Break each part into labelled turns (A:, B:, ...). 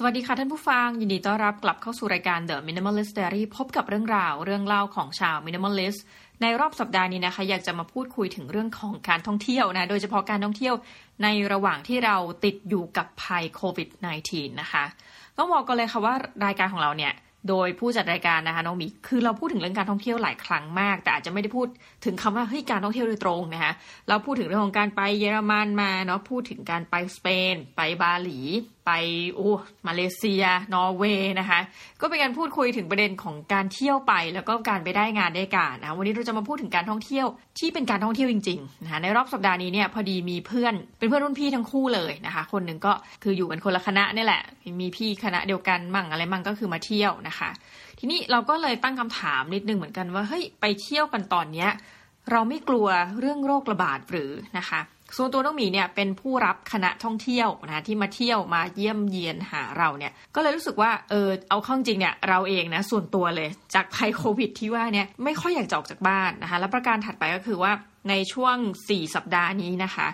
A: สวัสดีค่ะท่านผู้ฟัง ยินดีต้อนรับกลับเข้าสู่รายการ The Minimalist Diary พบกับเรื่องราวเรื่องเล่าของชาว Minimalist ในรอบสัปดาห์นี้นะคะ อยากจะมาพูดคุยถึงเรื่องของการท่องเที่ยวนะ โดยเฉพาะการท่องเที่ยวในระหว่างที่เราติดอยู่กับภัยโควิด -19 นะคะ ต้องบอกกันเลยค่ะว่ารายการของเราเนี่ยโดยผู้จัดรายการนะคะน้องมีคือเราพูดถึงเรื่องการท่องเที่ยวหลายครั้งมาก แต่อาจจะไม่ได้พูดถึงคำว่าเฮ้ยการท่องเที่ยวโดยตรงนะคะเราพูดถึงเรื่องของการไปเยอรมันมาเนาะพูดถึงการไปสเปน ไปบาหลี ไปโอ้มาเลเซีย นอร์เวย์นะคะ ก็เป็นการพูดคุยถึงประเด็นของการเที่ยวไป แล้วก็การไปได้งานได้การนะวันนี้เราจะมาพูดถึงการท่องเที่ยวที่เป็นการท่องเที่ยวจริงๆนะคะในรอบสัปดาห์นี้เนี่ยพอดีมีเพื่อนเป็นเพื่อนรุ่นพี่ทั้งคู่เลยนะคะ คนหนึ่งก็คืออยู่กันคนละคณะนี่แหละ มีพี่คณะเดียวกันมั่งอะไรมั่งก็คือมาเที่ยวนะคะ ทีนี้เราก็เลยตั้งคำถามนิดนึงเหมือนกันว่าเฮ้ยไปเที่ยวกันตอนเนี้ยเราไม่กลัวเรื่องโรคระบาดหรือนะคะ ส่วนตัวน้องหมีเนี่ยเป็นผู้รับคณะท่องเที่ยวนะที่มาเที่ยวมาเยี่ยมเยียนหาเราเนี่ยก็เลยรู้สึกว่าเออเอาข้องจริงเนี่ยเราเองนะส่วนตัวเลยจากภัยโควิดที่ว่าเนี่ยไม่ค่อยอยากจะออกจากบ้านนะคะและประการถัดไปก็คือว่าในช่วง 4 สัปดาห์นี้นะคะ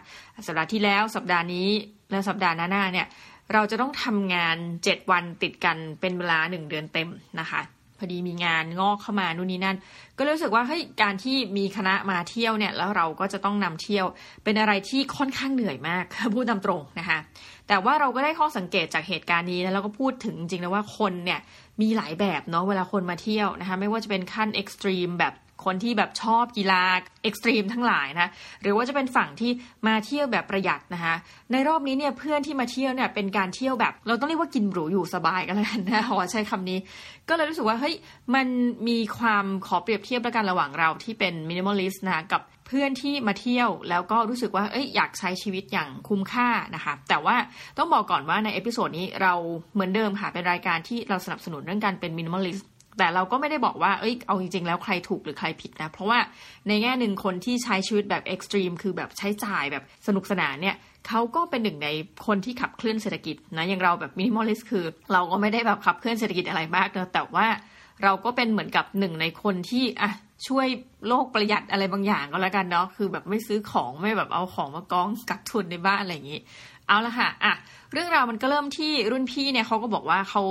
A: สัปดาห์ที่แล้วสัปดาห์นี้และสัปดาห์หน้าเนี่ยเราจะต้องทำงาน 7 วันติดกันเป็นเวลา 1 เดือนเต็มนะคะ อดีมีงานงอกเข้ามานู่นนี่นั่น ก็รู้สึกว่าเฮ้ยการที่มีคณะมาเที่ยวเนี่ยแล้วเราก็จะต้องนำเที่ยว เป็นอะไรที่ค่อนข้างเหนื่อยมากพูดตามตรงนะคะแต่ว่าเราก็ได้ข้อสังเกตจากเหตุการณ์นี้แล้วเราก็พูดถึงจริงนะว่าคนเนี่ยมีหลายแบบเนาะเวลาคนมาเที่ยวนะคะไม่ว่าจะเป็นขั้น extreme แบบ คนที่แบบชอบกีฬา extreme ทั้งหลายนะหรือว่าจะเป็นฝั่งที่มาเที่ยวแบบประหยัดนะคะในรอบนี้เนี่ยเพื่อนที่มาเที่ยวเนี่ยเป็นการเที่ยวแบบ เราต้องเรียกว่ากินหรูอยู่สบายกันเลยนะขอใช้คำนี้ ก็เลยรู้สึกว่าเฮ้ยมันมีความขอเปรียบเทียบแล้วกันระหว่างเราที่เป็น minimalist นะกับเพื่อนที่มาเที่ยวแล้วก็รู้สึกว่าเอ้ยอยากใช้ชีวิตอย่างคุ้มค่านะคะ แต่ว่าต้องบอกก่อนว่าใน episode นี้เราเหมือนเดิมค่ะเป็นรายการที่เราสนับสนุนเรื่องการเป็น minimalist แต่เราก็ไม่ได้บอกว่า เอ้ย เอาจริงๆ แล้วใครถูกหรือใครผิดนะ เพราะว่าในแง่หนึ่งคนที่ใช้ชีวิตแบบ extreme คือแบบใช้จ่ายแบบสนุกสนานเนี่ยเขาก็เป็นหนึ่งในคนที่ขับเคลื่อนเศรษฐกิจนะ อย่างเราแบบ minimalist คือ เราก็ไม่ได้แบบขับเคลื่อนเศรษฐกิจอะไรมากนะแต่ว่าเราก็เป็นเหมือนกับหนึ่งในคนที่อะช่วยโลกประหยัดอะไรบางอย่างก็แล้วกันเนาะ คือแบบไม่ซื้อของไม่แบบเอาของมากองกักทุนในบ้านอะไรอย่างนี้ เอาละค่ะ อะ เรื่องราวมันก็เริ่มที่รุ่นพี่เนี่ยเขาก็บอกว่าเขา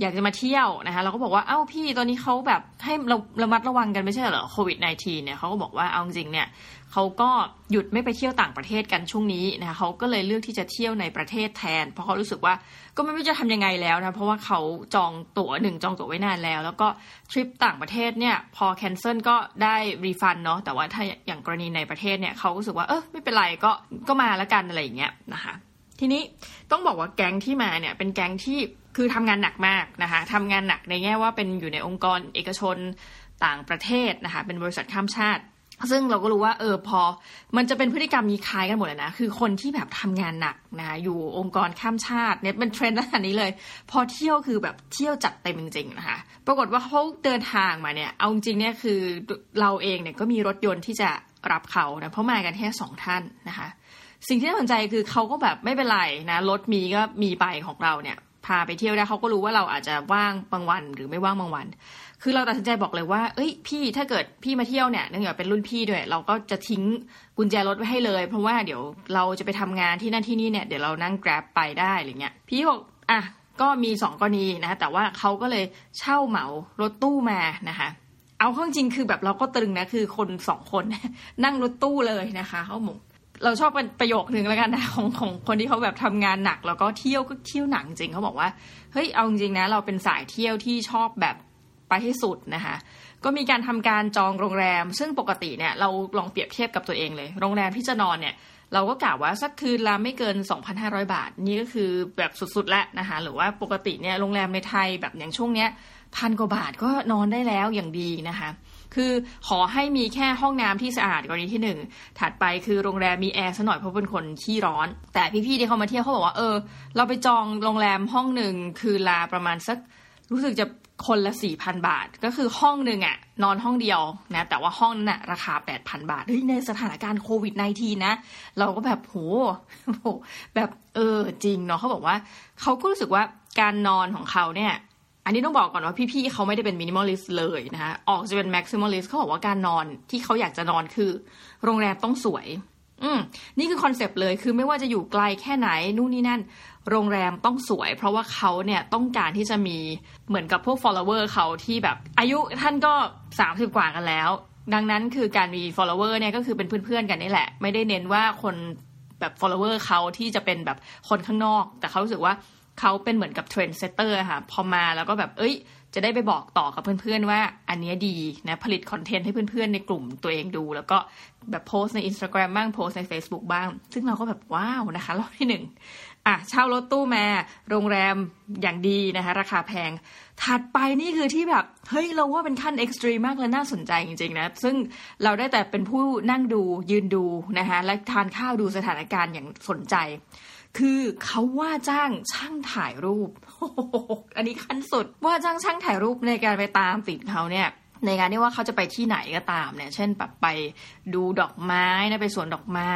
A: อยากจะมาเที่ยวนะคะเราก็บอกว่าเอ้าพี่ตอนนี้เขาแบบให้เราระมัดระวังกันไม่ใช่เหรอโควิด -19 เนี่ยเขาก็บอกว่าเอาจริงเนี่ยเขาก็หยุดไม่ไปเที่ยวต่างประเทศกันช่วงนี้นะคะเขาก็เลยเลือกที่จะเที่ยวในประเทศแทน เพราะเขารู้สึกว่าก็ไม่รู้จะทำยังไงแล้วนะเพราะว่าเขาจองตั๋วหนึ่งจองตั๋วไว้นานแล้ว แล้วก็ทริปต่างประเทศเนี่ยพอ cancel ก็ได้ refund เนาะแต่ว่าถ้าอย่างกรณีในประเทศเนี่ยเขารู้สึกว่าเออไม่เป็นไรก็ก็มาแล้วกันอะไรอย่างเงี้ยนะคะทีนี้ต้องบอกว่าแก๊งที่มาเนี่ยเป็นแก๊งที่ คือทำงานหนักมากนะคะทำงานหนักในแง่ว่าเป็นอยู่ในองค์กรเอกชนต่างประเทศนะคะเป็นบริษัทข้ามชาติ ซึ่งเราก็รู้ว่าเออพอ มันจะเป็นพฤติกรรมมีคล้ายกันหมดเลยนะ คือคนที่แบบทำงานหนักนะคะอยู่องค์กรข้ามชาติเนี่ยเป็นเทรนด์ลักษณะนี้เลย พอเที่ยวคือแบบเที่ยวจัดเต็มจริงๆนะคะปรากฏว่าเขาเดินทางมาเนี่ยเอาจริงเนี่ยคือเราเองเนี่ยก็มีรถยนต์ที่จะรับเขานะเพราะมากันแค่สองท่านนะคะสิ่งที่น่าสนใจคือเขาก็แบบไม่เป็นไรนะรถมีก็มีไปของเราเนี่ย พาไปเที่ยวได้เขาก็รู้ว่าเราอาจจะว่างบางวันหรือไม่ว่างบางวัน คือเราตัดสินใจบอกเลยว่า เอ้ย พี่ถ้าเกิดพี่มาเที่ยวเนี่ยเนื่องจากเป็นรุ่นพี่ด้วย เราก็จะทิ้งกุญแจรถไว้ให้เลย เพราะว่าเดี๋ยวเราจะไปทำงานที่นั่นที่นี่เนี่ยเดี๋ยวเรานั่ง grab ไปได้อะไรเงี้ยพี่บอกอะก็มีสองกรณีนะคะแต่ว่าเขาก็เลยเช่าเหมารถตู้มานะคะเอาข้องจริงคือแบบเราก็ตรึงนะคือคนสองคนนั่งรถตู้เลยนะคะเขาหม เราชอบเป็นประโยคหนึ่งแล้วกันนะของของคนที่เขาแบบทำงานหนัก แล้วก็เที่ยวก็เที่ยวหนักจริงเขาบอกว่าเฮ้ยเอาจริงนะเราเป็นสายเที่ยวที่ชอบแบบไปให้สุดนะคะก็มีการทำการจองโรงแรม ซึ่งปกติเนี่ยเราลองเปรียบเทียบกับตัวเองเลย โรงแรมที่จะนอนเนี่ยเราก็กะว่าสักคืนละไม่เกิน 2,500 บาท นี่ก็คือแบบสุดๆแล้วนะคะหรือว่าปกติเนี่ยโรงแรมในไทยแบบอย่างช่วงเนี้ยพันกว่าบาทก็นอนได้แล้วอย่างดีนะคะ คือขอให้มีแค่ห้องน้ำที่สะอาดกรณีที่หนึ่งถัดไปคือโรงแรมมีแอร์ซะหน่อยเพราะเป็นคนขี้ร้อน แต่พี่ๆที่เขามาเที่ยวเขาบอกว่าเออ เราไปจองโรงแรมห้องหนึ่งคือลาประมาณสักรู้สึกจะคนละสี่พันบาท ก็คือห้องหนึ่งอะนอนห้องเดียวนะ แต่ว่าห้องนั้นอะราคาแปดพันบาทเฮ้ยในสถานการณ์โควิด -19 นะ เราก็แบบโหแบบเออจริงเนาะเขาบอกว่าเขาก็รู้สึกว่าการนอนของเขาเนี่ย อันนี้ต้องบอกก่อนว่าพี่ๆเขาไม่ได้เป็น minimalist เลยนะคะออกจะเป็น maximalist เขาบอกว่าการนอนที่เขาอยากจะนอนคือ โรงแรมต้องสวย อืมนี่คือ concept เลยคือไม่ว่าจะอยู่ไกลแค่ไหนนู่นนี่นั่น โรงแรมต้องสวย เพราะว่าเขาเนี่ยต้องการที่จะมีเหมือนกับพวก follower เขาที่แบบ อายุท่านก็สามสิบกว่ากันแล้ว ดังนั้นคือการมี follower เนี่ยก็คือเป็นเพื่อนๆกันนี่แหละ ไม่ได้เน้นว่าคนแบบ follower เขาที่จะเป็นแบบคนข้างนอก แต่เขารู้สึกว่า เขาเป็นเหมือนกับ trendsetter ค่ะ พอมาแล้วก็แบบเอ้ย จะได้ไปบอกต่อกับเพื่อนๆว่า อันนี้ดีนะผลิต content ให้เพื่อนๆในกลุ่มตัวเองดู แล้วก็แบบโพสใน Instagram บ้างโพสใน Facebook บ้าง ซึ่งเราก็แบบ wow นะคะรอบที่หนึ่งอะเช่ารถตู้มาโรงแรมอย่างดีนะคะ ราคาแพง ถัดไปนี่คือที่แบบ เฮ้ย เราว่าเป็นขั้นเอ็กซ์ตรีมมากและน่าสนใจจริงๆนะ ซึ่งเราได้แต่เป็นผู้นั่งดูยืนดูนะคะและทานข้าวดูสถานการณ์อย่างสนใจ คือเขาว่าจ้างช่างถ่ายรูป อันนี้ขั้นสุดว่าจ้างช่างถ่ายรูปในการไปตามติดเขาเนี่ย ในงานที่ว่าเขาจะไปที่ไหนก็ตามเนี่ย เช่นแบบไปดูดอกไม้นะไปสวนดอกไม้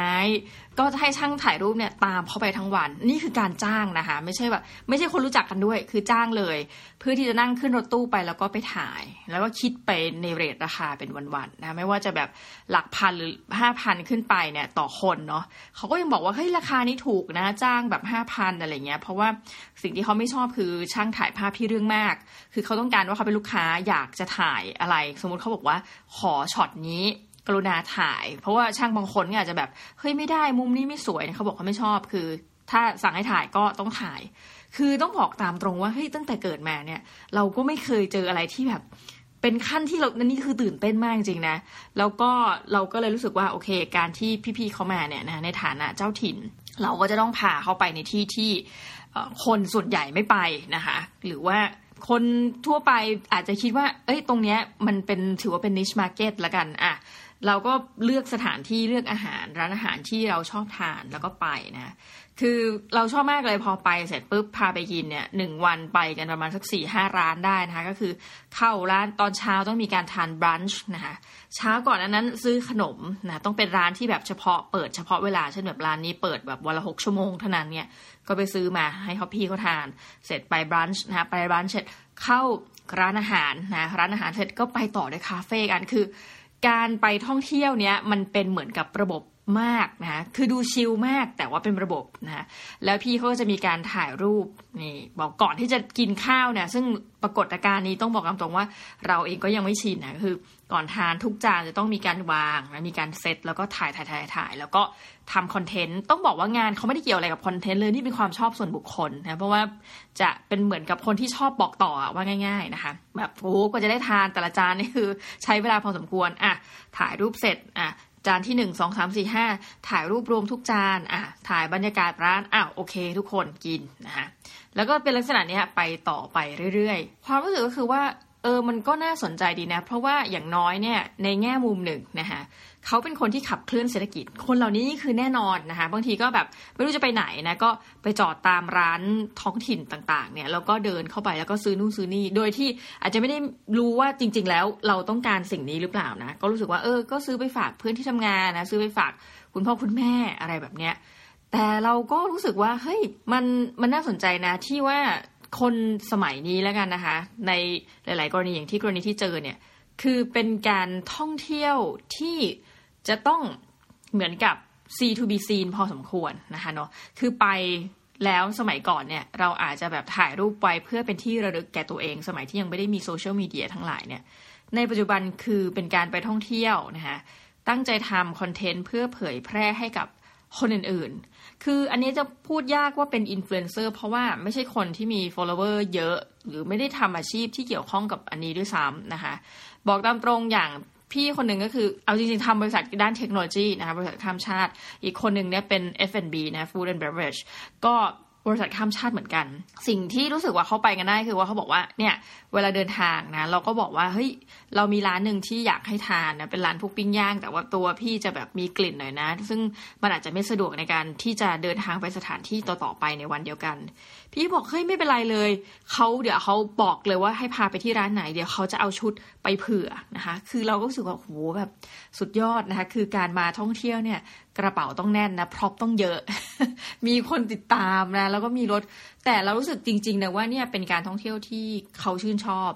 A: ก็จะให้ช่างถ่ายรูปเนี่ยตามเขาไปทั้งวัน นี่คือการจ้างนะคะ ไม่ใช่แบบไม่ใช่คนรู้จักกันด้วย คือจ้างเลย เพื่อที่จะนั่งขึ้นรถตู้ไปแล้วก็ไปถ่าย แล้วก็คิดไปในเรทราคาเป็นวันๆนะไม่ว่าจะแบบหลักพันหรือห้าพันขึ้นไปเนี่ยต่อคนเนาะเขาก็ยังบอกว่าเฮ้ยราคานี้ถูกนะ จ้างแบบห้าพันอะไรเงี้ยเพราะว่าสิ่งที่เขาไม่ชอบคือช่างถ่ายภาพที่เรื่องมาก คือเขาต้องการว่าเขาเป็นลูกค้าอยากจะถ่ายอะไรสมมติเขาบอกว่าขอช็อตนี้กรุณาถ่าย เพราะว่าช่างบางคนเนี่ยอาจจะแบบเฮ้ยไม่ได้มุมนี้ไม่สวยเขาบอกเขาไม่ชอบคือ ถ้าสั่งให้ถ่ายก็ต้องถ่าย คือต้องบอกตามตรงว่าเฮ้ยตั้งแต่เกิดมาเนี่ย เราก็ไม่เคยเจออะไรที่แบบเป็นขั้นที่เรานี่คือตื่นเต้นมากจริงนะ แล้วก็เราก็เลยรู้สึกว่าโอเค การที่พี่ๆเขามาเนี่ยนะในฐานะเจ้าถิ่น เราก็จะต้องพาเขาไปในที่ที่คนส่วนใหญ่ไม่ไปนะคะ หรือว่า คนทั่วไปอาจจะคิดว่า เอ้ย ตรงเนี้ยมันเป็นถือว่าเป็นนิชมาร์เก็ตละกันอะเราก็เลือกสถานที่เลือกอาหารร้านอาหารที่เราชอบทานแล้วก็ไปนะคือเราชอบมากเลยพอไปเสร็จปุ๊บพาไปกินเนี่ยหนึ่งวันไปกันประมาณสักสี่ห้าร้านได้นะคะ ก็คือเข้าร้านตอนเช้าต้องมีการทานบรันช์นะคะเช้าก่อนนั้นซื้อขนมนะต้องเป็นร้านที่แบบเฉพาะเปิดเฉพาะเวลาเช่นแบบร้านนี้เปิดแบบวันละหกชั่วโมงเท่านั้นเนี่ย ก็ไปซื้อมาให้เขาพี่เขาทาน เสร็จไปบรันช์นะไปบรันช์เสร็จเข้าร้านอาหารนะร้านอาหารเสร็จก็ไปต่อในคาเฟ่กันคือ การไปท่องเที่ยวเนี้ยมันเป็นเหมือนกับระบบ มากนะคือดูชิลมากแต่ว่าเป็นระบบนะแล้วพี่เขาก็จะมีการถ่ายรูปนี่บอกก่อนที่จะกินข้าวเนี่ยซึ่งปรากฏการณ์นี้ต้องบอกตรงว่า เราเองก็ยังไม่ชินนะคือ ก่อนทานทุกจานจะต้องมีการวางนะมีการเซตแล้วก็ถ่ายถ่ายถ่ายถ่ายแล้วก็ทำคอนเทนต์ต้องบอกว่างานเขาไม่ได้เกี่ยวอะไรกับคอนเทนต์เลยนี่เป็นความชอบส่วนบุคคลนะเพราะว่าจะเป็นเหมือนกับคนที่ชอบบอกต่อว่าง่าย ๆนะคะ แบบโอ้ก็จะได้ทานแต่ละจานนี่คือ ใช้เวลาพอสมควรอะถ่ายรูปเสร็จอะ จานที่หนึ่งสองสามสี่ห้าถ่ายรูปรวมทุกจานอะถ่ายบรรยากาศร้านอ้าวโอเค ทุกคนกินนะคะแล้วก็เป็นลักษณะนี้ไปต่อไปเรื่อยๆ ความรู้สึกก็คือว่า เออมันก็น่าสนใจดีนะ เพราะว่าอย่างน้อยเนี่ยในแง่มุมหนึ่งนะคะเขาเป็นคนที่ขับเคลื่อนเศรษฐกิจ คนเหล่านี้คือแน่นอนนะคะบางทีก็แบบไม่รู้จะไปไหนนะก็ไปจอดตามร้านท้องถิ่นต่างๆเนี่ยแล้วก็เดินเข้าไปแล้วก็ซื้อนู่นซื้อนี่โดยที่อาจจะไม่ได้รู้ว่าจริง ๆ แล้วเราต้องการสิ่งนี้หรือเปล่านะก็รู้สึกว่าเออก็ซื้อไปฝากเพื่อนที่ทำงานนะซื้อไปฝากคุณพ่อคุณแม่อะไรแบบเนี้ยแต่เราก็รู้สึกว่าเฮ้ยมันมันน่าสนใจนะที่ว่า คนสมัยนี้แล้วกันนะคะ ในหลาย ๆ กรณีอย่างที่กรณีที่เจอเนี่ย คือเป็นการท่องเที่ยวที่จะต้องเหมือนกับ C to B scene พอสมควรนะคะเนาะคือไปแล้วสมัยก่อนเนี่ย เราอาจจะแบบถ่ายรูปไว้เพื่อเป็นที่ระลึกแก่ตัวเอง สมัยที่ยังไม่ได้มีโซเชียลมีเดียทั้งหลายเนี่ย ในปัจจุบันคือเป็นการไปท่องเที่ยวนะคะตั้งใจทำคอนเทนต์เพื่อเผยแพร่ให้กับ คนอื่นๆ คืออันนี้จะพูดยากว่าเป็นอินฟลูเอนเซอร์เพราะว่าไม่ใช่คนที่มี follower เยอะ หรือไม่ได้ทำอาชีพที่เกี่ยวข้องกับอันนี้ด้วยซ้ำนะคะ บอกตามตรงอย่างพี่คนหนึ่งก็คือเอาจริงๆทำบริษัทด้านเทคโนโลยีนะคะบริษัทข้ามชาติ อีกคนหนึ่งเนี่ยเป็น F&B นะ Food and Beverage ก็ บริษัทข้ามชาติเหมือนกัน สิ่งที่รู้สึกว่าเขาไปกันได้คือว่าเขาบอกว่าเนี่ยเวลาเดินทางนะเราก็บอกว่าเฮ้ยเรามีร้านหนึ่งที่อยากให้ทานนะเป็นร้านพวกปิ้งย่าง แต่ว่าตัวพี่จะแบบมีกลิ่นหน่อยนะ ซึ่งมันอาจจะไม่สะดวกในการที่จะเดินทางไปสถานที่ต่อๆไปในวันเดียวกัน พี่บอกเฮ้ยไม่เป็นไรเลยเขาเดี๋ยวเขาบอกเลยว่าให้พาไปที่ร้านไหนเดี๋ยวเขาจะเอาชุดไปเผื่อนะคะ คือเราก็รู้สึกว่าโหแบบสุดยอดนะคะ คือการมาท่องเที่ยวเนี่ย กระเป๋าต้องแน่นนะ prop ต้องเยอะ มีคนติดตามนะ แล้วก็มีรถ แต่เรารู้สึกจริงๆนะว่าเนี่ยเป็นการท่องเที่ยวที่เขาชื่นชอบ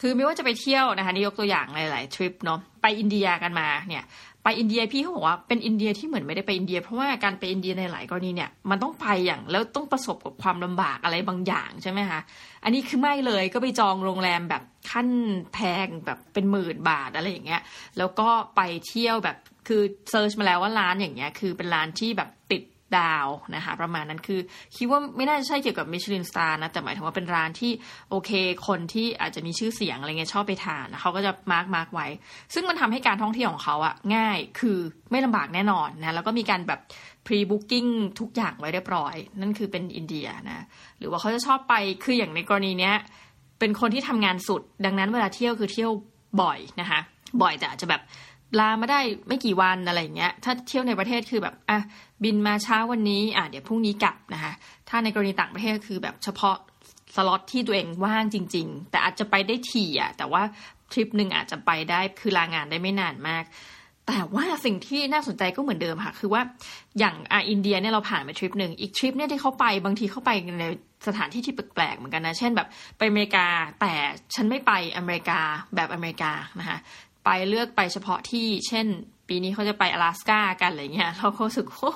A: คือไม่ว่าจะไปเที่ยวนะคะนี่ยกตัวอย่างหลาย ๆ ทริปเนาะไปอินเดียกันมาเนี่ย ไปอินเดียพี่เขาบอกว่าเป็นอินเดียที่เหมือนไม่ได้ไปอินเดีย เพราะว่าการไปอินเดียในหลายกรณีเนี่ยมันต้องไปอย่างแล้วต้องประสบกับความลำบากอะไรบางอย่างใช่ไหมคะอันนี้คือไม่เลยก็ไปจองโรงแรมแบบขั้นแพงแบบเป็นหมื่นบาทอะไรอย่างเงี้ยแล้วก็ไปเที่ยวแบบคือ search มาแล้วว่าร้านอย่างเงี้ยคือเป็นร้านที่แบบ ดาวนะคะประมาณนั้นคือคิดว่าไม่น่าจะใช่เกี่ยวกับมิชลิน star นะแต่หมายถึงว่าเป็นร้านที่โอเค คนที่อาจจะมีชื่อเสียงอะไรเงี้ยชอบไปทานเขาก็จะ mark mark ไว้ ซึ่งมันทำให้การท่องเที่ยวของเขาอะง่ายคือไม่ลำบากแน่นอนนะแล้วก็มีการแบบ pre-bookingทุกอย่างไว้เรียบร้อย นั่นคือเป็นอินเดียนะหรือว่าเขาจะชอบไปคืออย่างในกรณีเนี้ยเป็นคนที่ทำงานสุด ดังนั้นเวลาเที่ยวคือเที่ยวบ่อยนะคะบ่อยแต่อาจจะแบบ ลามาได้ไม่กี่วันอะไรเงี้ย ถ้าเที่ยวในประเทศคือแบบอะบินมาเช้าวันนี้อะเดี๋ยวพรุ่งนี้กลับนะคะ ถ้าในกรณีต่างประเทศคือแบบเฉพาะสล็อตที่ตัวเองว่างจริง ๆ แต่อาจจะไปได้ถี่อะแต่ว่าทริปหนึ่งอาจจะไปได้คือลางานได้ไม่นานมาก แต่ว่าสิ่งที่น่าสนใจก็เหมือนเดิมค่ะ คือว่าอย่างอะอินเดียเนี่ยเราผ่านไปทริปหนึ่งอีกทริปเนี่ยที่เขาไปบางทีเขาไปในสถานที่ที่แปลกๆเหมือนกันนะ เช่นแบบไปอเมริกาแต่ฉันไม่ไปอเมริกาแบบอเมริกานะคะ ไปเลือกไปเฉพาะที่ เช่น ปีนี้เขาจะไป阿拉斯กากันอะไรเงี้ยเราก็รู้สึกโอ้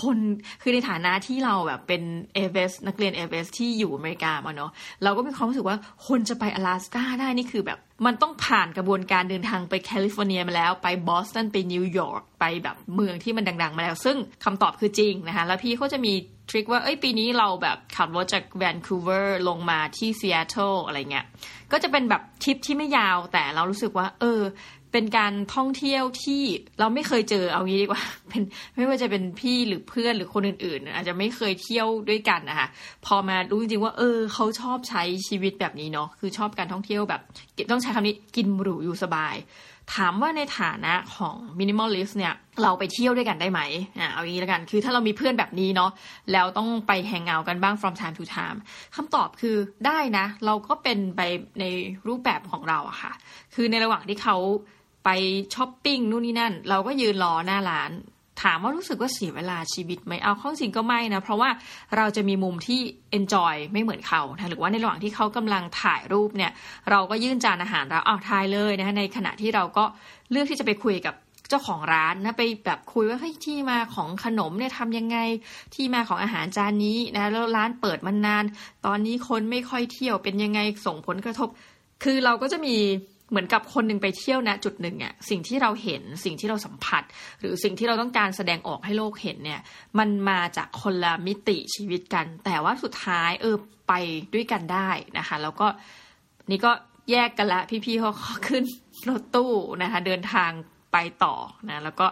A: คนคือในฐานะที่เราแบบเป็นเอเวสนักเรียนเอเวสที่อยู่อเมริกามาเนาะเราก็มีความรู้สึกว่าคนจะไป阿拉斯กาได้นี่คือแบบมันต้องผ่านกระบวนการเดินทางไปแคลิฟอร์เนียมาแล้วไปบอสตันไปนิวยอร์กไปแบบเมืองที่มันดัง ๆ มาแล้ว ซึ่งคำตอบคือจริงนะคะแล้วพี่เขาจะมี trick ว่าเอ้ยปีนี้เราแบบขับรถจากแวนคูเวอร์ลงมาที่ซีแอตเทิลอะไรเงี้ยก็จะเป็นแบบทริปที่ไม่ยาวแต่เรารู้สึกว่า เออเป็นการท่องเที่ยวที่เราไม่เคยเจอเอางี้ดีกว่า เป็นไม่ว่าจะเป็นพี่หรือเพื่อนหรือคนอื่นๆ อาจจะไม่เคยเที่ยวด้วยกันนะคะพอมารู้จริงๆว่า เออเขาชอบใช้ชีวิตแบบนี้เนาะคือชอบการท่องเที่ยวแบบ ต้องใช้คำนี้กินหรูอยู่สบาย ถามว่าในฐานะของมินิมอลลิสเนี่ยเราไปเที่ยวด้วยกันได้ไหมอ่าเอางี้แล้วกัน คือถ้าเรามีเพื่อนแบบนี้เนาะ แล้วต้องไปแฮงเอากันบ้าง from time to time คำตอบคือได้นะ เราก็เป็นไปในรูปแบบของเราอะค่ะ คือในระหว่างที่เขา ไปช้อปปิ้งนู่นนี่นั่น เราก็ยืนรอหน้าร้าน ถามว่ารู้สึกว่าเสียเวลาชีวิตไหมเอาเข้าจริงก็ไม่นะ เพราะว่าเราจะมีมุมที่ enjoy ไม่เหมือนเขาหรือว่าในระหว่างที่เขากำลังถ่ายรูปเนี่ย เราก็ยื่นจานอาหารเราเอาทายเลยนะคะในขณะที่เราก็เลือกที่จะไปคุยกับเจ้าของร้านนะไปแบบคุยว่าเฮ้ยที่มาของขนมเนี่ยทำยังไงที่มาของอาหารจานนี้นะแล้วร้านเปิดมานาน ตอนนี้คนไม่ค่อยเที่ยวเป็นยังไงส่งผลกระทบ คือเราก็จะมี เหมือนกับคนหนึ่งไปเที่ยวณจุดหนึ่งอะสิ่งที่เราเห็นสิ่งที่เราสัมผัส หรือสิ่งที่เราต้องการแสดงออกให้โลกเห็นเนี่ย มันมาจากคนละมิติชีวิตกัน แต่ว่าสุดท้ายเออไปด้วยกันได้นะคะ แล้วก็นี่ก็แยกกันละพี่ๆเขาขึ้นรถตู้นะคะ เดินทางไปต่อนะ แล้วก็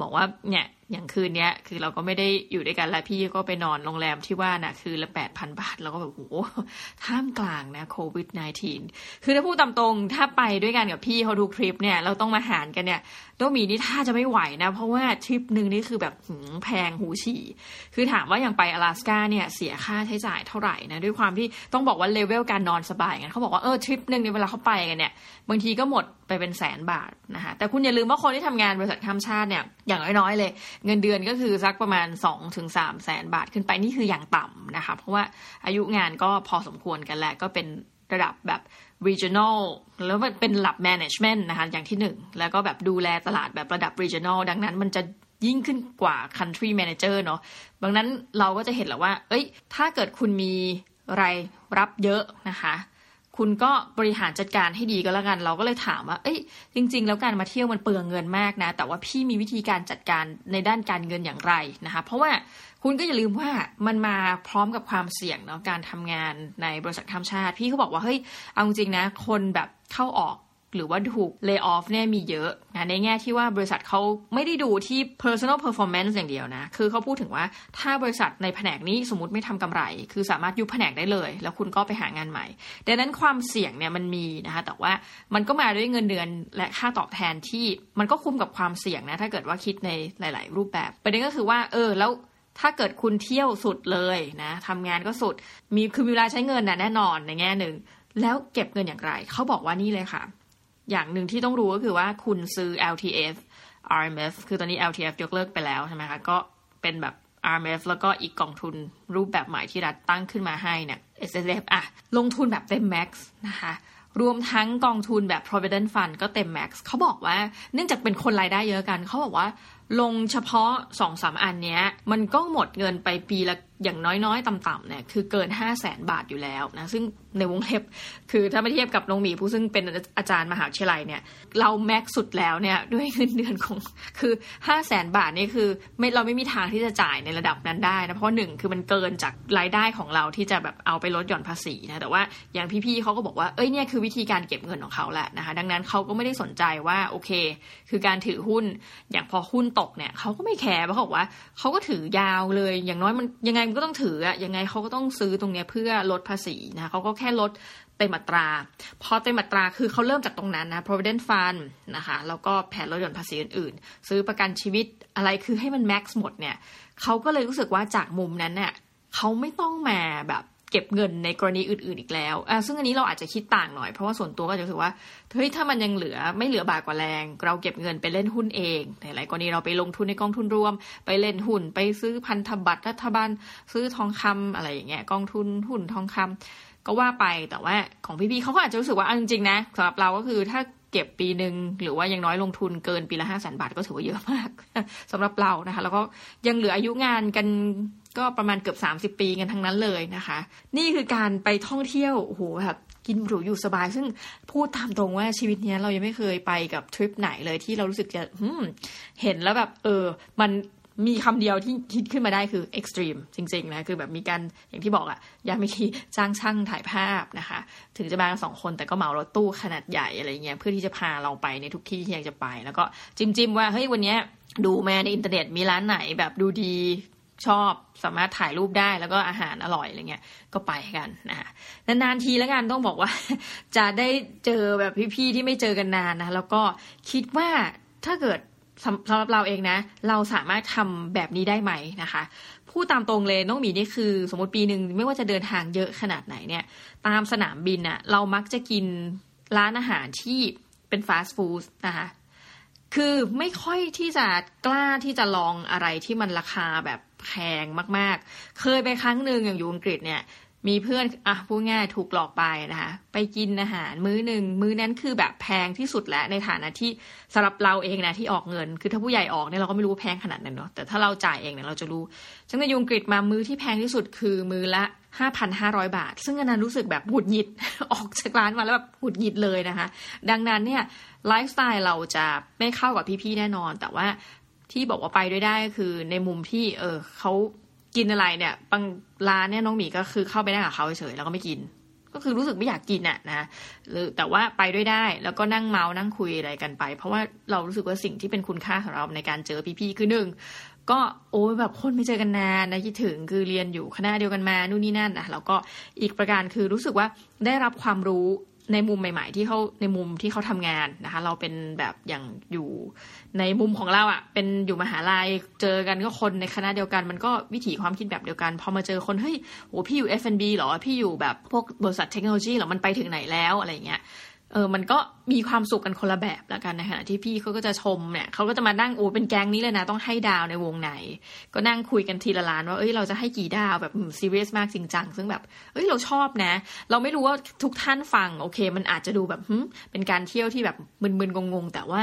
A: บอกว่าเนี่ย อย่างคืนเนี้ยคือเราก็ไม่ได้อยู่ด้วยกันแล้วพี่ก็ไปนอนโรงแรมที่ว่านะ่ะคือละแปดพันบาทเราก็แบบโอ้ท่ามกลางนะโควิด -19 คือถ้าพูดตามตรงถ้าไปด้วยกันกับพี่เขาดูคลิปเนี่ยเราต้องมาหารกันเนี่ยต้องมีนี่ท่าจะไม่ไหวนะ เพราะว่าทริปหนึ่งนี่คือแบบหแพงหูฉี่ คือถามว่าอย่างไป阿拉斯กาเนี่ยเสียค่าใช้จ่ายเท่าไหร่นะด้วยความที่ต้องบอกว่าเลเวลการนอนสบายกันเขาบอกว่าเออทริปหนึ่งเนี่ยเวลาเขาไปกันเนี่ยบางทีก็หมดไปเป็นแสนบาทนะคะแต่คุณอย่าลืมว่าคนที่ทำงานบริษัทข้ามชาติเนี่ยอย่างน้อยๆเลย เงินเดือนก็คือสักประมาณ2-3ถึงสามแสนบาทขึ้นไปนี่คืออย่างต่ำนะคะ เพราะว่าอายุงานก็พอสมควรกันแหละก็เป็นระดับแบบ regional แล้วเป็นระดับ management นะคะอย่างที่หนึ่งแล้วก็แบบดูแลตลาดแบบระดับ regional ดังนั้นมันจะยิ่งขึ้นกว่า country manager เนาะดังนั้นเราก็จะเห็นแล้วว่า เอ้ย ถ้าเกิดคุณมีรายรับเยอะนะคะ คุณก็บริหารจัดการให้ดีก็แล้วกัน เราก็เลยถามว่า เอ้ย จริง ๆ แล้วการมาเที่ยวมันเปลืองเงินมากนะ แต่ว่าพี่มีวิธีการจัดการในด้านการเงินอย่างไรนะคะ เพราะว่าคุณก็อย่าลืมว่ามันมาพร้อมกับความเสี่ยงเนาะการทำงานในบริษัทข้ามชาติ พี่เขาบอกว่าเฮ้ยเอาจริงนะคนแบบเข้าออก หรือว่าถูก lay off เนี่ยมีเยอะนะในแง่ที่ว่าบริษัทเขาไม่ได้ดูที่ personal performance อย่างเดียวนะ คือเขาพูดถึงว่าถ้าบริษัทในแผนกนี้สมมติไม่ทำกำไร คือสามารถยุบแผนกได้เลย แล้วคุณก็ไปหางานใหม่ ดังนั้นความเสี่ยงเนี่ยมันมีนะคะแต่ว่ามันก็มาด้วยเงินเดือนและค่าตอบแทนที่มันก็คุ้มกับความเสี่ยงนะถ้าเกิดว่าคิดในหลาย ๆ รูปแบบประเด็นก็คือว่าเออแล้วถ้าเกิดคุณเที่ยวสุดเลยนะทำงานก็สุดมีคือเวลาใช้เงินนะแน่นอนในแง่หนึ่งแล้วเก็บเงินอย่างไร เขาบอกว่านี่เลยค่ะ อย่างหนึ่งที่ต้องรู้ก็คือว่าคุณซื้อ LTF RMF คือตอนนี้ LTF ยกเลิกไปแล้วใช่ไหมคะ ก็เป็นแบบ RMF แล้วก็อีกกองทุนรูปแบบใหม่ที่รัฐตั้งขึ้นมาให้เนี่ย S S F อะลงทุนแบบเต็มแม็กซ์นะคะ รวมทั้งกองทุนแบบ provident fund ก็เต็ม max เขาบอกว่า เนื่องจากเป็นคนรายได้เยอะกัน เขาบอกว่าลงเฉพาะสองสามอันเนี้ย มันก็หมดเงินไปปีละ อย่างน้อยๆ ต่ำๆเนี่ยคือเกิน 5 0 0แสนบาทอยู่แล้วนะซึ่งในวงเล็บคือถ้าไม่เทียบกับน้องหมีผู้ซึ่งเป็นอาจารย์มหาวิทยาลัยเนี่ยเราแม็กสุดแล้วเนี่ยด้วยเงินเดือนของคือ5 0 0แสนบาทนี่คือไม่เราไม่มีทางที่จะจ่ายในระดับนั้นได้นะเพราะหนึ่งคือมันเกินจากรายได้ของเราที่จะแบบเอาไปลดหย่อนภาษีนะแต่ว่าอย่างพี่ๆเขาก็บอกว่าเอ้ยเนี่ยคือวิธีการเก็บเงินของเขาแหละนะคะดังนั้นเขาก็ไม่ได้สนใจว่าโอเค คือการถือหุ้นอย่างพอหุ้นตกเนี่ยเขาก็ไม่แคร์เพราะเขาบอกว่าเขาก็ถือยาวเลยอย่างน้อยมันยังไงมันก็ต้องถืออะยังไงเขาก็ต้องซื้อตรงนี้เพื่อลดภาษีนะเขาก็แค่ลดเต็มอัตรา พอเต็มอัตราคือเขาเริ่มจากตรงนั้นนะ provident fund นะคะแล้วก็แผนลดหย่อนภาษีอื่นๆ ซื้อประกันชีวิตอะไรคือให้มันแม็กซ์หมดเนี่ยเขาก็เลยรู้สึกว่าจากมุมนั้นเนี่ยเขาไม่ต้องมาแบบ เก็บเงินในกรณีอื่นๆอีกแล้วอ่ซึ่งอันนี้เราอาจจะคิดต่างหน่อยเพราะว่าส่วนตัวก็จะรู้สึกว่าเฮ้ยถ้ามันยังเหลือไม่เหลือบาทกว่าแรง เราเก็บเงินไปเล่นหุ้นเองหลายกรณีเราไปลงทุนในกองทุนรวม ไปเล่นหุ้น ไปซื้อพันธบัตรรัฐบาลซื้อทองคำอะไรอย่างเงี้ยกองทุนหุ้นทองคำก็ว่าไปแต่ว่าของพี่ๆเขาก็อาจจะรู้สึกว่าจริงๆนะสำหรับเราก็คือถ้าเก็บปีหนึ่งหรือว่ายังน้อยลงทุนเกินปีละห้าแสนบาทก็ถือว่าเยอะมากสำหรับเรานะคะ แล้วก็ยังเหลืออายุงานกัน ก็ประมาณเกือบ 30 ปีกันทั้งนั้นเลยนะคะ นี่คือการไปท่องเที่ยวโอ้โหแบบกินหรูอยู่สบาย ซึ่งพูดตามตรงว่าชีวิตนี้เรายังไม่เคยไปกับทริปไหนเลยที่เรารู้สึกจะเห็นแล้วแบบเออ มันมีคำเดียวที่คิดขึ้นมาได้คือ extreme จริงๆนะ คือแบบมีการอย่างที่บอกอะยาม่คีจ้างช่างถ่ายภาพนะคะ ถึงจะมาสองคนแต่ก็เหมารถตู้ขนาดใหญ่อะไรเงี้ยเพื่อที่จะพาเราไปในทุกที่ที่อยากจะไป แล้วก็จิ้มๆว่าเฮ้ยวันนี้ดูแม่ในอินเทอร์เน็ตมีร้านไหนแบบดูดี ชอบสามารถถ่ายรูปได้แล้วก็อาหารอร่อยอะไรเงี้ยก็ไปกันนะคะนานๆทีแล้วกันต้องบอกว่า จะได้เจอแบบพี่ๆที่ไม่เจอกันนานนะแล้วก็คิดว่าถ้าเกิดสำหรับเราเองนะ เราสามารถทำแบบนี้ได้ไหมนะคะพูดตามตรงเลยน้องหมีนี่คือ สมมติปีหนึ่งไม่ว่าจะเดินทางเยอะขนาดไหนเนี่ย ตามสนามบินอะเรามักจะกินร้านอาหารที่เป็นฟาสต์ฟู้ดนะคะคือไม่ค่อยที่จะกล้าที่จะลองอะไรที่มันราคาแบบ แพงมาก ๆ เคยไปครั้งหนึ่งอย่างอยู่อังกฤษเนี่ย มีเพื่อนอะพูดง่ายถูกหลอกไปนะคะไปกินอาหารมื้อหนึ่งมื้อนั้นคือแบบแพงที่สุดแล้วในฐานะที่สำหรับเราเองนะที่ออกเงิน คือถ้าผู้ใหญ่ออกเนี่ยเราก็ไม่รู้แพงขนาดนั้นเนาะแต่ถ้าเราจ่ายเองเนี่ยเราจะรู้จังในยุงกฤษมามื้อที่แพงที่สุดคือมื้อละ5,500 บาท ซึ่งอันนั้นรู้สึกแบบหุดหงิด ออกจากร้านมาแล้วแบบหุดหงิดเลยนะคะ ดังนั้นเนี่ยไลฟ์สไตล์เราจะไม่เข้ากับพี่ๆแน่นอน แต่ว่า ที่บอกว่าไปด้วยได้คือในมุมที่ เออเขากินอะไรเนี่ยบางร้านเนี่ยน้องหมีก็คือเข้าไปนั่งกับเขาเฉยแล้วก็ไม่กิน ก็คือรู้สึกไม่อยากกินอะนะหรือแต่ว่าไปด้วยได้แล้วก็นั่งเมาส์นั่งคุยอะไรกันไป เพราะว่าเรารู้สึกว่าสิ่งที่เป็นคุณค่าของเราในการเจอพี่ๆคือหนึ่งก็โอ้แบบคนไม่เจอกันนานนะคิดถึงคือเรียนอยู่คณะเดียวกันมานู่นนี่นั่นนะแล้วก็อีกประการคือรู้สึกว่าได้รับความรู้ ในมุมใหม่ ๆ ที่เขาในมุมที่เขาทำงานนะคะ เราเป็นแบบอย่างอยู่ในมุมของเราอะ่ะ เป็นอยู่มหาลัยเจอกันก็คนในคณะเดียวกัน มันก็วิถีความคิดแบบเดียวกันพอมาเจอคนเฮ้ยโหพี่อยู่ F&B เหรอพี่อยู่แบบพวกบริษัทเทคโนโลยีเหรอมันไปถึงไหนแล้วอะไรเงี้ย เออ มันก็มีความสุขกันคนละแบบละกันในขณะที่พี่เขาก็จะชมเนี่ยเขาก็จะมานั่งโอ้เป็นแก๊งนี้เลยนะ ต้องให้ดาวในวงไหน ก็นั่งคุยกันทีละล้านว่าเอ้ยเราจะให้กี่ดาวแบบซีเรียสมากจริงจังซึ่งแบบ เอ้ยเราชอบนะ เราไม่รู้ว่าทุกท่านฟัง โอเค มันอาจจะดูแบบเป็นการเที่ยวที่แบบมึนๆงงๆแต่ว่า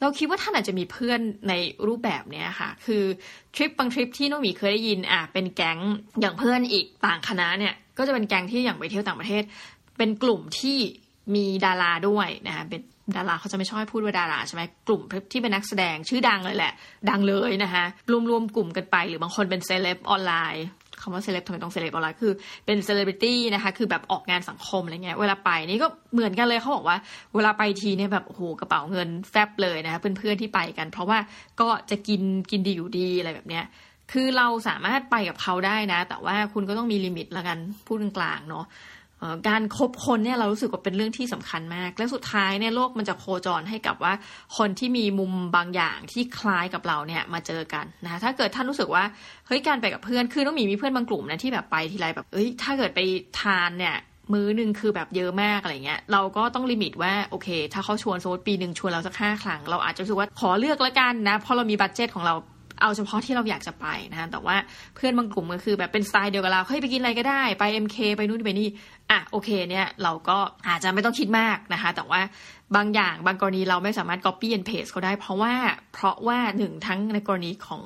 A: เราคิดว่าท่านอาจจะมีเพื่อนในรูปแบบเนี้ยค่ะ คือทริปบางทริปที่น้องหมีเคยได้ยินอะเป็นแก๊งอย่างเพื่อนอีกต่างคณะเนี่ย ก็จะเป็นแก๊งที่อย่างไปเที่ยวต่างประเทศ เป็นกลุ่มที่ มีดาราด้วยนะคะเป็นดาราเขาจะไม่ชอบพูดว่าดาราใช่ไหมกลุ่มที่เป็นนักแสดงชื่อดังเลยแหละ ดังเลยนะคะรวมๆกลุ่มกันไป หรือบางคนเป็น celeb online คำว่าเซเลบทำไมต้อง celeb online คือเป็นเซเลบริตี้นะคะคือแบบออกงานสังคมอะไรเงี้ยเวลาไปนี่ก็เหมือนกันเลยเขาบอกว่า เวลาไปทีเนี่ยแบบโอ้โหกระเป๋าเงินแฟบเลยนะคะเพื่อนๆที่ไปกัน เพราะว่าก็จะกินกินดีอยู่ดีอะไรแบบเนี้ยคือเราสามารถไปกับเขาได้นะ แต่ว่าคุณก็ต้องมี limit ละกันพูดกลางๆเนาะ การคบคนเนี่ยเรารู้สึกว่าเป็นเรื่องที่สำคัญมาก และสุดท้ายเนี่ยโลกมันจะโคจรให้กับว่าคนที่มีมุมบางอย่างที่คล้ายกับเราเนี่ยมาเจอกันนะคะถ้าเกิดท่านรู้สึกว่าเฮ้ยการไปกับเพื่อนคือต้องมีมีเพื่อนบางกลุ่มนะที่แบบไปทีไรแบบเอ้ยถ้าเกิดไปทานเนี่ยมื้อหนึ่งคือแบบเยอะมากอะไรเงี้ยเราก็ต้อง limit ว่าโอเค ถ้าเขาชวนโซดปีหนึ่งชวนเราสักห้าครั้ง เราอาจจะรู้สึกว่าขอเลือกแล้วกันนะเพราะเรามี budget ของเรา เอาเฉพาะที่เราอยากจะไปนะแต่ว่าเพื่อนบางกลุ่มก็คือแบบเป็นสไตล์เดียวกับเราเฮ้ยไปกินอะไรก็ได้ไป MK ไปนู่นไปนี่อะโอเคเนี่ยเราก็อาจจะไม่ต้องคิดมากนะคะ แต่ว่า บางอย่างบางกรณีเราไม่สามารถ copy and paste เขาได้ เพราะว่าเพราะว่าหนึ่งทั้งในกรณีของ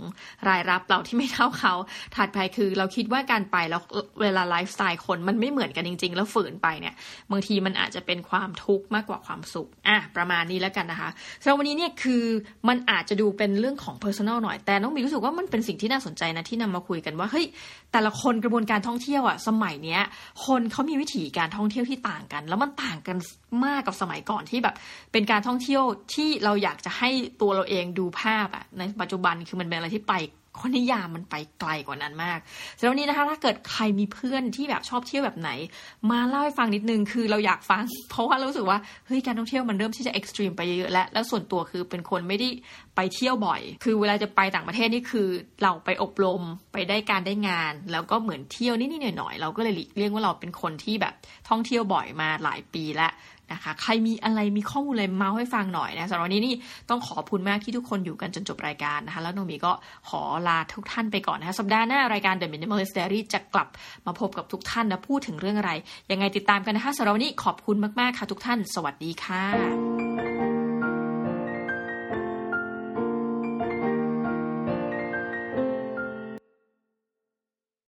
A: รายรับเราที่ไม่เท่าเขาถัดไปคือเราคิดว่าการไปแล้วเวลาไลฟ์สไตล์คนมันไม่เหมือนกันจริง ๆ แล้วฝืนไปเนี่ยบางทีมันอาจจะเป็นความทุกข์มากกว่าความสุขอะประมาณนี้แล้วกันนะคะสำหรับวันนี้เนี่ยคือมันอาจจะดูเป็นเรื่องของ personal หน่อย แต่น้องมีรู้สึกว่ามันเป็นสิ่งที่น่าสนใจนะที่นำมาคุยกันว่าเฮ้ยแต่ละคนกระบวนการท่องเที่ยวอะสมัยเนี้ยคนเขามีวิถีการท่องเที่ยวที่ต่างกัน แล้วมันต่างกันมากกับสมัยก่อนที่แบบเป็นการท่องเที่ยวที่เราอยากจะให้ตัวเราเองดูภาพอะในปัจจุบันคือมันเป็นอะไรที่ไปคนนิยามมันไปไกลกว่านั้นมากสำหรับวันนี้นะคะถ้าเกิดใครมีเพื่อนที่แบบชอบเที่ยวแบบไหน มาเล่าให้ฟังนิดนึงคือเราอยากฟัง เพราะว่ารู้สึกว่าเฮ้ยการท่องเที่ยวมันเริ่มที่จะเอ็กซ์ตรีมไปเยอะแล้วแล้วส่วนตัวคือเป็นคนไม่ได้ไปเที่ยวบ่อย คือเวลาจะไปต่างประเทศนี่คือเราไปอบรมไปได้การได้งาน แล้วก็เหมือนเที่ยวนิดๆหน่อยๆเราก็เลยเรียกว่าเราเป็นคนที่แบบท่องเที่ยวบ่อยมาหลายปีแล้ว นะคะ ใครมีอะไรมีข้อมูลอะไรมาให้ฟังหน่อยนะสำหรับวันนี้นี่ต้องขอบคุณมากที่ทุกคนอยู่กันจนจบรายการนะคะ แล้วโนมีก็ขอลาทุกท่านไปก่อนนะคะสัปดาห์หน้ารายการ The Minimalist Diary จะกลับมาพบกับทุกท่านนะพูดถึงเรื่องอะไร ยังไงติดตามกันนะคะสำหรับวันนี้ขอบคุณมากๆค่ะทุกท่าน สวัสดีค่ะ